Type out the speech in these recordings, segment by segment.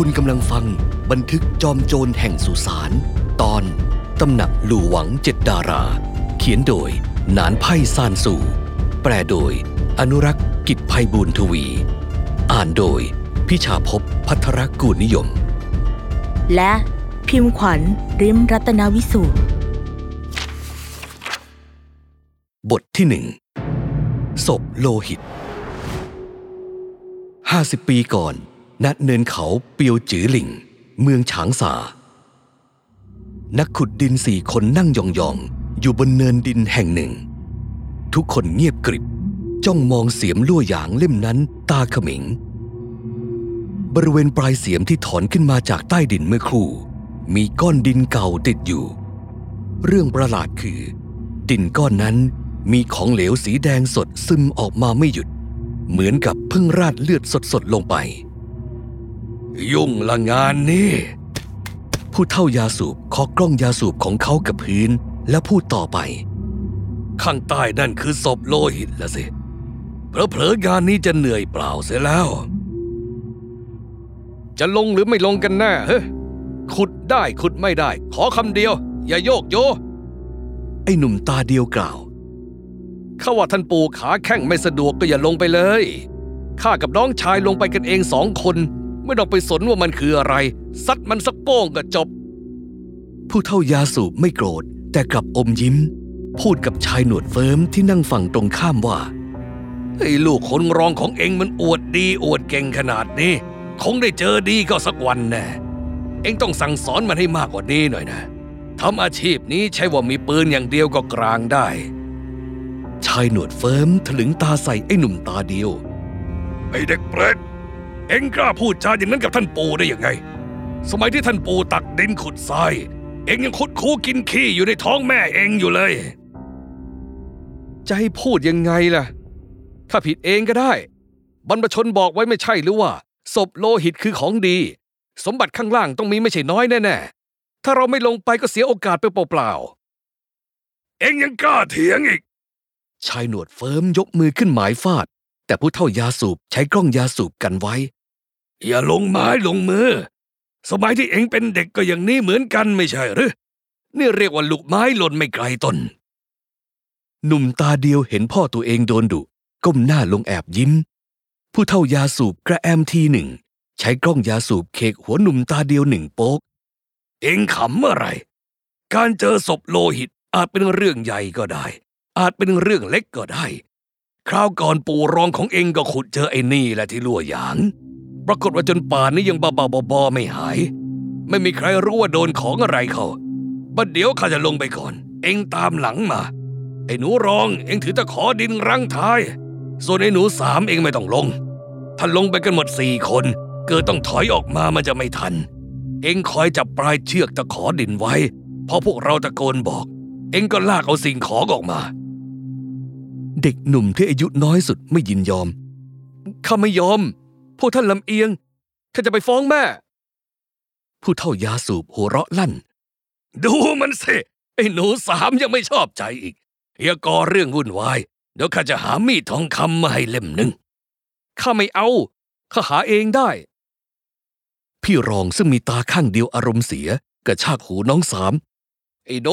คุณกำลังฟังบันทึกจอมโจรแห่งสุสาน ตอน ตำหนักหลู่หวังเจ็ดดารา เขียนโดยหนานไพ่ซานสู่ แปลโดย อนุรักษ์กิจภัยบูรทวี อ่านโดย พิชาภพพัทรกูลนิยม และพิมพ์ขวัญริมรัตนวิสูตรบทที่หนึ่งศพโลหิตห้าสิบปีก่อน ณเนินเขาเปียวจือหลิง เมืองฉางซานักขุดดินสี่คนนั่งยองๆ อยู่บนเนินดินแห่งหนึ่ง ทุกคนเงียบกริบ จ้องมองเสียมลั่วหยางเล่มนั้นตาขมิง บริเวณปลายเสียมที่ถอนขึ้นมาจากใต้ดินเมื่อครู่ มีก้อนดินเก่าติดอยู่ เรื่องประหลาดคือ ดินก้อนนั้นมีของเหลวสีแดงสดซึมออกมาไม่หยุด เหมือนกับเพิ่งราดเลือดสดๆลงไป ยุ่งละงานนี่ ผู้เท่ายาสูบเคาะกล้องยาสูบของเขากับพื้น แล้วพูดต่อไป ข้างใต้นั่นคือศพโลหิตละสิเผลอๆงานนี้จะเหนื่อยเปล่าเสียแล้ว จะลงหรือไม่ลงกันแน่เฮ้ยขุดได้ขุดไม่ได้ ขอคำเดียว อย่าโยกโย ไอ้หนุ่มตาเดียวกล่าวข้าว่าท่านปู่ขาแข้งไม่สะดวกก็อย่าลงไปเลยข้ากับน้องชายลงไปกันเองสองคน ไม่ต้องไปสนว่ามันคืออะไร ซัดมันสักโป้งก็จบ ผู้เท่ายาสูบไม่โกรธ แต่กลับอมยิ้ม พูดกับชายหนวดเฟิร์มที่นั่งฝั่งตรงข้ามว่าไอ้ลูกคนรองของเองมันอวดดีอวดเก่งขนาดนี้ คงได้เจอดีก็สักวันแน่เองต้องสั่งสอนมันให้มากกว่านี้หน่อยนะทำอาชีพนี้ใช่ว่ามีปืนอย่างเดียวก็กลางได้ ชายหนวดเฟิร์มถลึงตาใส่ไอ้หนุ่มตาเดียวไอ้เด็กเปรต เอ็งกล้าพูดจาอย่างนั้นกับท่านปู่ได้ยังไง สมัยที่ท่านปู่ตักดินขุดทราย เอ็งยังขุดคูกินขี้อยู่ในท้องแม่เอ็งอยู่เลย จะให้พูดยังไงล่ะ ถ้าผิดเองก็ได้ บรรพชนบอกไว้ไม่ใช่หรือว่าศพโลหิตคือของดี สมบัติข้างล่างต้องมีไม่ใช่น้อยแน่ๆ ถ้าเราไม่ลงไปก็เสียโอกาสไปเปล่าๆ เอ็งยังกล้าเถียงอีก ชายหนวดเฟิร์มยกมือขึ้นหมายฟาด แต่ผู้เท่ายาสูบใช้กล้องยาสูบกันไว้ อย่าลงไม้ลงมือ สมัยที่เอ็งเป็นเด็กก็อย่างนี้เหมือนกันไม่ใช่หรือนี่เรียกว่าลูกไม้หล่นไม่ไกลต้น หนุ่มตาเดียวเห็นพ่อตัวเองโดนดุก้มหน้าลงแอบยิ้ม ผู้เท่ายาสูบกระแอมทีหนึ่ง ใช้กล้องยาสูบเคกหัวหนุ่มตาเดียวหนึ่งโป๊ก เอ็งขำอะไร การเจอศพโลหิตอาจเป็นเรื่องใหญ่ก็ได้ อาจเป็นเรื่องเล็กก็ได้ คราวก่อนปู่รองของเองก็ขุดเจอไอ้นี่แหละที่ลั่วหยาง ปรากฏว่าจนป่านนี้ยังบ้าๆบอๆไม่หาย ไม่มีใครรู้ว่าโดนของอะไรเขาบัดเดี๋ยวข้าจะลงไปก่อน เองตามหลังมา ไอ้หนูรองเองถือตะขอดินรังท้าย ส่วนไอ้หนูสามเองไม่ต้องลง ถ้าลงไปกันหมดสี่คน เกิดต้องถอยออกมามันจะไม่ทัน เองคอยจับปลายเชือกตะขอดินไว้ พอพวกเราตะโกนบอก เองก็ลากเอาสิ่งของออกมา เด็กหนุ่มที่อายุน้อยสุดไม่ยินยอม ข้าไม่ยอม พวกท่านลำเอียง ข้าจะไปฟ้องแม่ ผู้เท่ายาสูบหัวเราะลั่น ดูมันสิไอ้หนูสามยังไม่ชอบใจอีก อย่าก่อเรื่องวุ่นวาย เดี๋ยวข้าจะหามีดทองคำมาให้เล่มหนึ่งข้าไม่เอา ข้าหาเองได้ พี่รองซึ่งมีตาข้างเดียวอารมณ์เสียกระชากหูน้องสาม ไอ้โด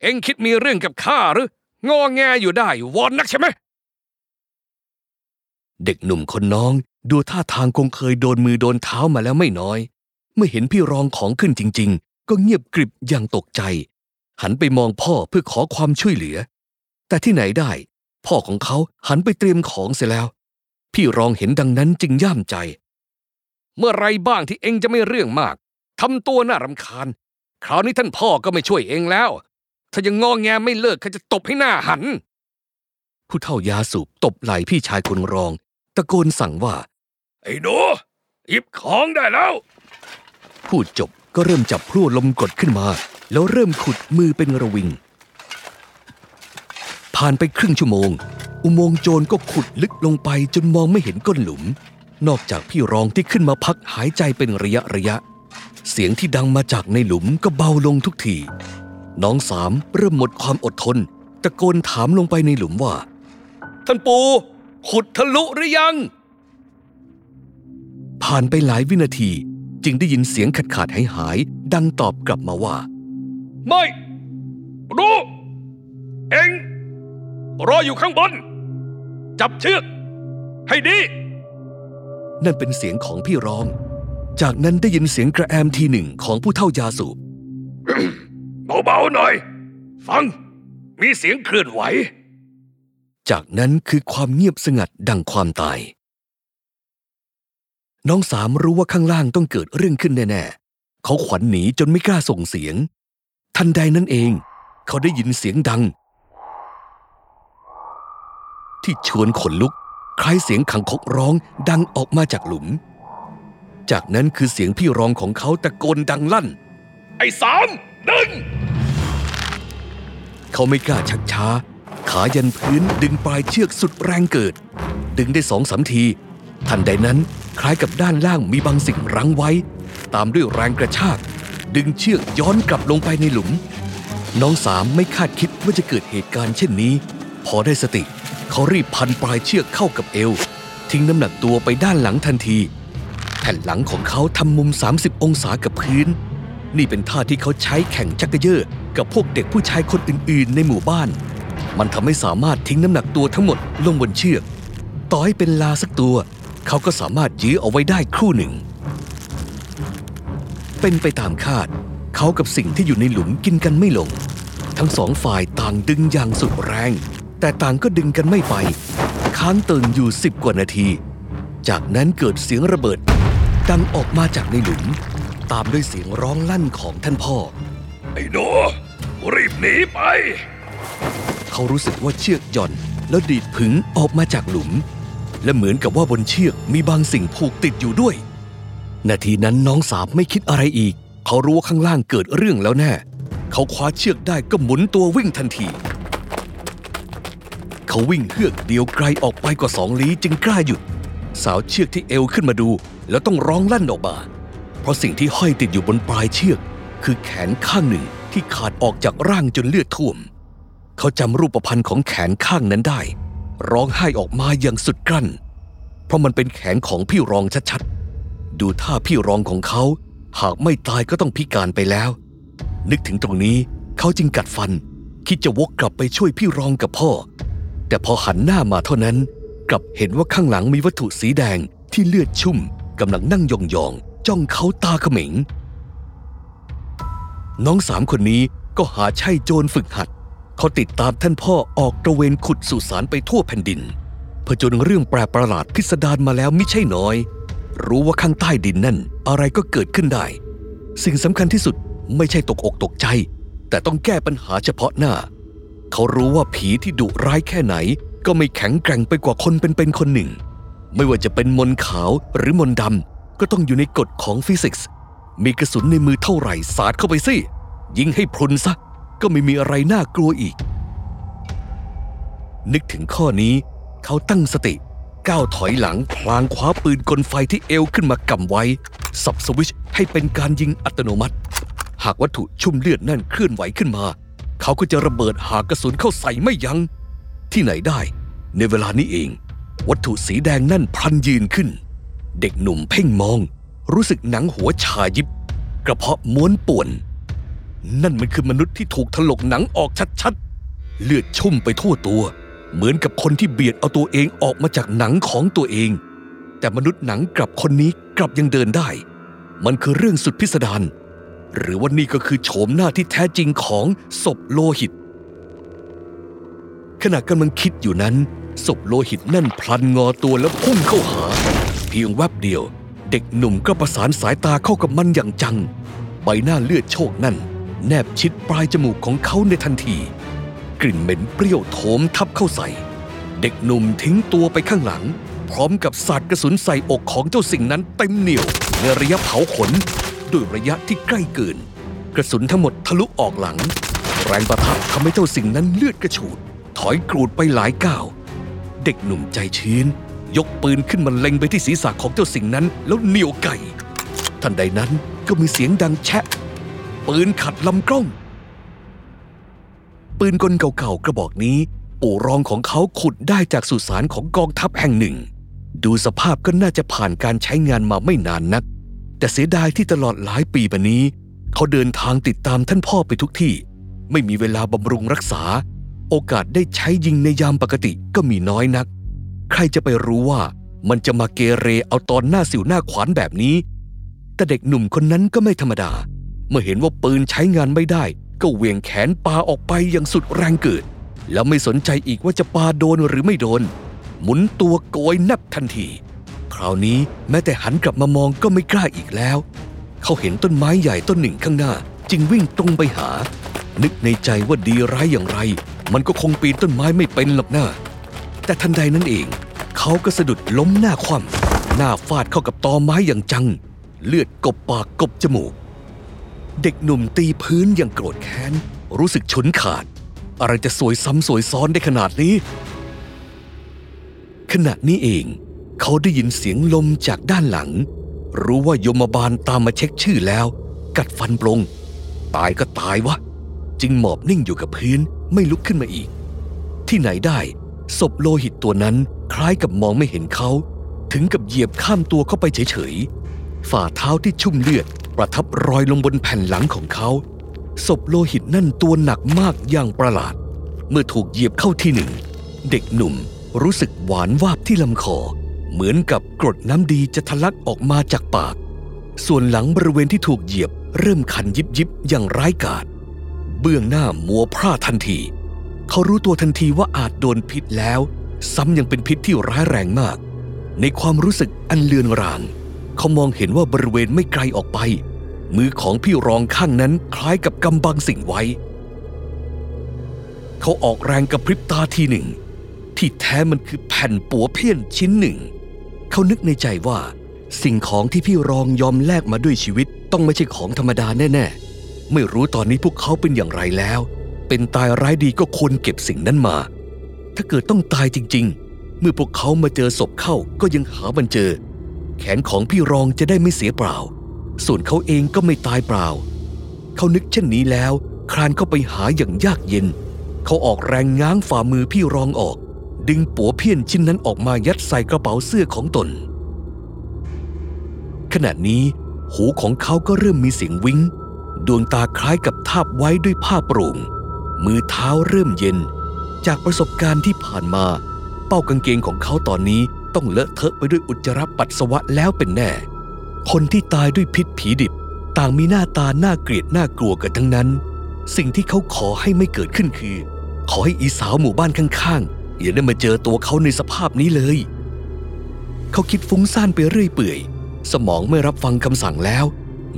เอ็งคิดมีเรื่องกับข้าหรือ งอแงอยู่ได้วอนนักใช่ไหมเด็กหนุ่มคนน้องดูท่าทางคงเคยโดนมือโดนเท้ามาแล้วไม่น้อย เมื่อเห็นพี่รองของขึ้นจริง ๆ ก็เงียบกริบอย่างตกใจ หันไปมองพ่อเพื่อขอความช่วยเหลือ แต่ที่ไหนได้ พ่อของเขาหันไปเตรียมของเสียแล้ว พี่รองเห็นดังนั้นจึงย่ามใจ เมื่อไรบ้างที่เองจะไม่เรื่องมากทำตัวน่ารำคาญ คราวนี้ท่านพ่อก็ไม่ช่วยเองแล้ว ถ้ายังงอแงไม่เลิกข้าจะตบให้หน้าหัน ผู้เฒ่ายาสูบตบไหล่พี่ชายคนรอง ตะโกนสั่งว่า ไอ้หนูหยิบของได้แล้ว พูดจบก็เริ่มจับพลั่วลมกดขึ้นมา แล้วเริ่มขุดมือเป็นระวิง ผ่านไปครึ่งชั่วโมง อุโมงค์โจรก็ขุดลึกลงไปจนมองไม่เห็นก้นหลุม นอกจากพี่รองที่ขึ้นมาพักหายใจเป็นระยะระยะ เสียงที่ดังมาจากในหลุมก็เบาลงทุกที น้องสามเริ่มหมดความอดทน ตะโกนถามลงไปในหลุมว่า ท่านปู่ขุดทะลุหรือยัง ผ่านไปหลายวินาทีจึงได้ยินเสียงขาดขาดหายหายๆดังตอบกลับมาว่า ไม่ รู้ เองรออยู่ข้างบน จับเชือก ให้ดี นั่นเป็นเสียงของพี่รอง จากนั้นได้ยินเสียงกระแอมทีหนึ่งของผู้เท่ายาสูบ เบาๆหน่อย ฟัง มีเสียงเคลื่อนไหว จากนั้นคือความเงียบสงัดดังความตาย น้องสามรู้ว่าข้างล่างต้องเกิดเรื่องขึ้นแน่ๆ เขาขวัญหนีจนไม่กล้าส่งเสียง ทันใดนั้นเอง เขาได้ยินเสียงดัง ที่ชวนขนลุกคล้ายเสียงขังคกร้องดังออกมาจากหลุม จากนั้นคือเสียงพี่รองของเขาตะโกนดังลั่น ไอ้สาม ดึง เขาไม่กล้าชักช้า ขายันพื้นดึงปลายเชือกสุดแรงเกิด ดึงได้สองสามที ทันใดนั้นคล้ายกับด้านล่างมีบางสิ่งรั้งไว้ ตามด้วยแรงกระชาก ดึงเชือกย้อนกลับลงไปในหลุม น้องสามไม่คาดคิดว่าจะเกิดเหตุการณ์เช่นนี้ พอได้สติ เขารีบพันปลายเชือกเข้ากับเอว ทิ้งน้ำหนักตัวไปด้านหลังทันที แผ่นหลังของเขาทำมุม 30 องศากับพื้น นี่เป็นท่าที่เขาใช้แข่งจักรเยอกับพวกเด็กผู้ชายคนอื่นๆ ในหมู่บ้าน มันทำให้สามารถทิ้งน้ำหนักตัวทั้งหมดลงบนเชือก ต่อให้เป็นลาสักตัว เขาก็สามารถยื้อเอาไว้ได้ครู่หนึ่ง เป็นไปตามคาด เขากับสิ่งที่อยู่ในหลุมกินกันไม่ลง ทั้งสองฝ่ายต่างดึงอย่างสุดแรง แต่ต่างก็ดึงกันไม่ไป ค้างเติงอยู่สิบกว่านาที จากนั้นเกิดเสียงระเบิด ดังออกมาจากในหลุม ตามด้วยเสียงร้องลั่นของท่านพ่อ ไอ้หนูรีบหนีไป เขารู้สึกว่าเชือกหย่อนแล้วดีดผึงออกมาจากหลุม และเหมือนกับว่าบนเชือกมีบางสิ่งผูกติดอยู่ด้วย นาทีนั้นน้องสามไม่คิดอะไรอีก เขารู้ว่าข้างล่างเกิดเรื่องแล้วแน่ เขาคว้าเชือกได้ก็หมุนตัววิ่งทันที เขาวิ่งเฮือกเดียวไกลออกไปกว่าสองลี้จึงกล้าหยุด สาวเชือกที่เอวขึ้นมาดู แล้วต้องร้องลั่นออกมา เพราะสิ่งที่ห้อยติดอยู่บนปลายเชือก คือแขนข้างหนึ่งที่ขาดออกจากร่างจนเลือดท่วม เขาจำรูปพรรณของแขนข้างนั้นได้ ร้องไห้ออกมาอย่างสุดกลั้น เพราะมันเป็นแขนของพี่รองชัดๆ ดูท่าพี่รองของเขา หากไม่ตายก็ต้องพิการไปแล้ว นึกถึงตรงนี้เขาจึงกัดฟัน คิดจะวกกลับไปช่วยพี่รองกับพ่อ แต่พอหันหน้ามาเท่านั้น กลับเห็นว่าข้างหลังมีวัตถุสีแดงที่เลือดชุ่มกำลังนั่งยองๆ จ้องเขาตาเขม็ง น้องสามคนนี้ก็หาใช่โจรฝึกหัด เขาติดตามท่านพ่อออกตระเวนขุดสุสานไปทั่วแผ่นดินเผจญเรื่องแปลกประหลาดพิสดารมาแล้วไม่ใช่น้อย รู้ว่าข้างใต้ดินนั่นอะไรก็เกิดขึ้นได้ สิ่งสำคัญที่สุดไม่ใช่ตกอกตกใจ แต่ต้องแก้ปัญหาเฉพาะหน้า เขารู้ว่าผีที่ดุร้ายแค่ไหน ก็ไม่แข็งแกร่งไปกว่าคนเป็นๆคนหนึ่ง ไม่ว่าจะเป็นมนขาวหรือมนดำ ก็ต้องอยู่ในกฎของฟิสิกส์ มีกระสุนในมือเท่าไหร่สาดเข้าไปสิ ยิงให้พรุนซะ ก็ไม่มีอะไรน่ากลัวอีก นึกถึงข้อนี้ เขาตั้งสติ ก้าวถอยหลังพลางคว้าปืนกลไฟที่เอวขึ้นมากำไว้ สับสวิชให้เป็นการยิงอัตโนมัติ หากวัตถุชุ่มเลือดนั่นเคลื่อนไหวขึ้นมา เขาก็จะระเบิดหากกระสุนเข้าใส่ไม่ยัง้ง ที่ไหนได้ ในเวลานี้เอง วัตถุสีแดงนั่นพลันยืนขึ้น เด็กหนุ่มเพ่งมอง รู้สึกหนังหัวชายิบ กระเพาะม้วนป่วน นั่นมันคือมนุษย์ที่ถูกถลกหนังออกชัดๆ เลือดชุ่มไปทั่วตัว เหมือนกับคนที่เบียดเอาตัวเองออกมาจากหนังของตัวเอง แต่มนุษย์หนังกลับคนนี้กลับยังเดินได้ มันคือเรื่องสุดพิสดารหรือว่านี่ก็คือโฉมหน้าที่แท้จริงของศพโลหิต ขณะกำลังคิดอยู่นั้นศพโลหิตนั่นพลันงอตัวแล้วพุ่งเข้าหา พียงแวบเดียว เด็กหนุ่มก็ประสานสายตาเข้ากับมันอย่างจัง ใบหน้าเลือดโชกนั่น แนบชิดปลายจมูกของเขาในทันที กลิ่นเหม็นเปรี้ยวโถมทับเข้าใส่ เด็กหนุ่มทิ้งตัวไปข้างหลัง พร้อมกับสาดกระสุนใส่อกของเจ้าสิ่งนั้นเต็มเหนียวในระยะเผาขนด้วยระยะที่ใกล้เกิน กระสุนทั้งหมดทะลุออกหลัง แรงประทะทำให้เจ้าสิ่งนั้นเลือดกระฉูด ถอยกรูดไปหลายก้าว เด็กหนุ่มใจชื้น ยกปืนขึ้นมาเล็งไปที่ศีรษะของเจ้าสิ่งนั้น แล้วเหนียวไก่ ทันใดนั้นก็มีเสียงดังแชะ ปืนขัดลำกล้อง ปืนกลเก่าๆกระบอกนี้ ปู่รองของเขาขุดได้จากสุสานของกองทัพแห่งหนึ่ง ดูสภาพก็น่าจะผ่านการใช้งานมาไม่นานนัก แต่เสียดายที่ตลอดหลายปีมานี้ เขาเดินทางติดตามท่านพ่อไปทุกที่ ไม่มีเวลาบำรุงรักษา โอกาสได้ใช้ยิงในยามปกติก็มีน้อยนัก ใครจะไปรู้ว่ามันจะมาเกเรเอาตอนหน้าสิวหน้าขวานแบบนี้ แต่เด็กหนุ่มคนนั้นก็ไม่ธรรมดา เมื่อเห็นว่าปืนใช้งานไม่ได้ ก็เหวี่ยงแขนปาออกไปอย่างสุดแรงเกิด แล้วไม่สนใจอีกว่าจะปาโดนหรือไม่โดน หมุนตัวโกยนับทันที คราวนี้แม้แต่หันกลับมามองก็ไม่กล้าอีกแล้ว เขาเห็นต้นไม้ใหญ่ต้นหนึ่งข้างหน้า จึงวิ่งตรงไปหา นึกในใจว่าดีร้ายอย่างไร มันก็คงปีนต้นไม้ไม่เป็นหรอกนะ แต่ทันใดนั้นเอง เขาก็สะดุดล้มหน้าคว่ำหน้าฟาดเข้ากับตอไม้อย่างจัง เลือดกบปากกบจมูก เด็กหนุ่มตีพื้นอย่างโกรธแค้น รู้สึกฉุนขาด อะไรจะสวยซ้ำสวยซ้อนได้ขนาดนี้ ขณะนี้เอง เขาได้ยินเสียงลมจากด้านหลัง รู้ว่ายมบาลตามมาเช็คชื่อแล้ว กัดฟันปลงตายก็ตายวะ จึงหมอบนิ่งอยู่กับพื้นไม่ลุกขึ้นมาอีก ที่ไหนได้ ศพโลหิตตัวนั้นคล้ายกับมองไม่เห็นเขา ถึงกับเหยียบข้ามตัวเข้าไปเฉยๆ ฝ่าเท้าที่ชุ่มเลือดประทับรอยลงบนแผ่นหลังของเขา ศพโลหิตนั่นตัวหนักมากอย่างประหลาด เมื่อถูกเหยียบเข้าที่หนึ่ง เด็กหนุ่มรู้สึกหวานวาบที่ลำคอ เหมือนกับกรดน้ำดีจะทะลักออกมาจากปาก ส่วนหลังบริเวณที่ถูกเหยียบเริ่มคันยิบยิบอย่างร้ายกาจเบื้องหน้ามัวพร่าทันที เขารู้ตัวทันทีว่าอาจโดนพิษแล้ว ซ้ำยังเป็นพิษที่ร้ายแรงมาก ในความรู้สึกอันเลือนราง เขามองเห็นว่าบริเวณไม่ไกลออกไป มือของพี่รองข้างนั้นคล้ายกับกำบังสิ่งไว้ เขาออกแรงกระพริบตาทีหนึ่ง ที่แท้มันคือแผ่นปัวเพี้ยนชิ้นหนึ่ง เขานึกในใจว่า สิ่งของที่พี่รองยอมแลกมาด้วยชีวิตต้องไม่ใช่ของธรรมดาแน่ ๆ ไม่รู้ตอนนี้พวกเขาเป็นอย่างไรแล้ว เป็นตายร้ายดีก็ควรเก็บสิ่งนั้นมา ถ้าเกิดต้องตายจริง ๆ เมื่อพวกเขามาเจอศพเข้าก็ยังหามันเจอ แขนของพี่รองจะได้ไม่เสียเปล่า ส่วนเขาเองก็ไม่ตายเปล่า เขานึกเช่นนี้แล้ว คลานเข้าไปหาอย่างยากเย็น เขาออกแรงง้างฝ่ามือพี่รองออก ดึงปัวเพี้ยนชิ้นนั้นออกมายัดใส่กระเป๋าเสื้อของตน ขณะนี้หูของเขาก็เริ่มมีเสียงวิ้งดวงตาคล้ายกับทาบไว้ด้วยผ้าโปร่ง มือเท้าเริ่มเย็น จากประสบการณ์ที่ผ่านมา เป้ากางเกงของเขาตอนนี้ต้องเลอะเทอะไปด้วยอุจจาระปัสสาวะแล้วเป็นแน่ คนที่ตายด้วยพิษผีดิบ ต่างมีหน้าตาน่าเกลียดน่ากลัวกันทั้งนั้น สิ่งที่เขาขอให้ไม่เกิดขึ้นคือ ขอให้อีสาวหมู่บ้านข้างๆอย่าได้มาเจอตัวเขาในสภาพนี้เลย เขาคิดฟุ้งซ่านไปเรื่อยเปื่อย สมองไม่รับฟังคำสั่งแล้ว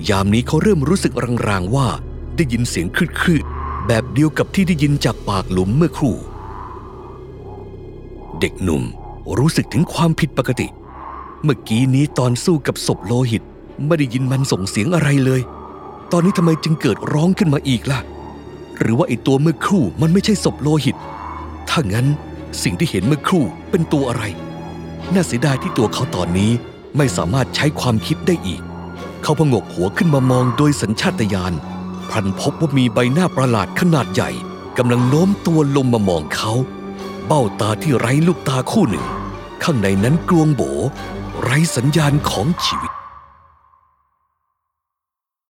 ยามนี้เขาเริ่มรู้สึกรางๆว่าได้ยินเสียงคลืด แบบเดียวกับที่ได้ยินจากปากหลุมเมื่อครู่ เด็กหนุ่มรู้สึกถึงความผิดปกติ เมื่อกี้นี้ตอนสู้กับศพโลหิต ไม่ได้ยินมันส่งเสียงอะไรเลย ตอนนี้ทำไมจึงเกิดร้องขึ้นมาอีกล่ะ หรือว่าไอ้ตัวเมื่อครู่มันไม่ใช่ศพโลหิต ถ้างั้นสิ่งที่เห็นเมื่อครู่เป็นตัวอะไร น่าเสียดายที่ตัวเขาตอนนี้ไม่สามารถใช้ความคิดได้อีก เขาพงกหัวขึ้นมามองโดยสัญชาตญาณ พลันพบว่ามีใบหน้าประหลาดขนาดใหญ่กำลังโน้มตัวลงมามองเขา เบ้าตาที่ไร้ลูกตาคู่หนึ่ง ข้างในนั้นกลวงโบ ไร้สัญญาณของชีวิต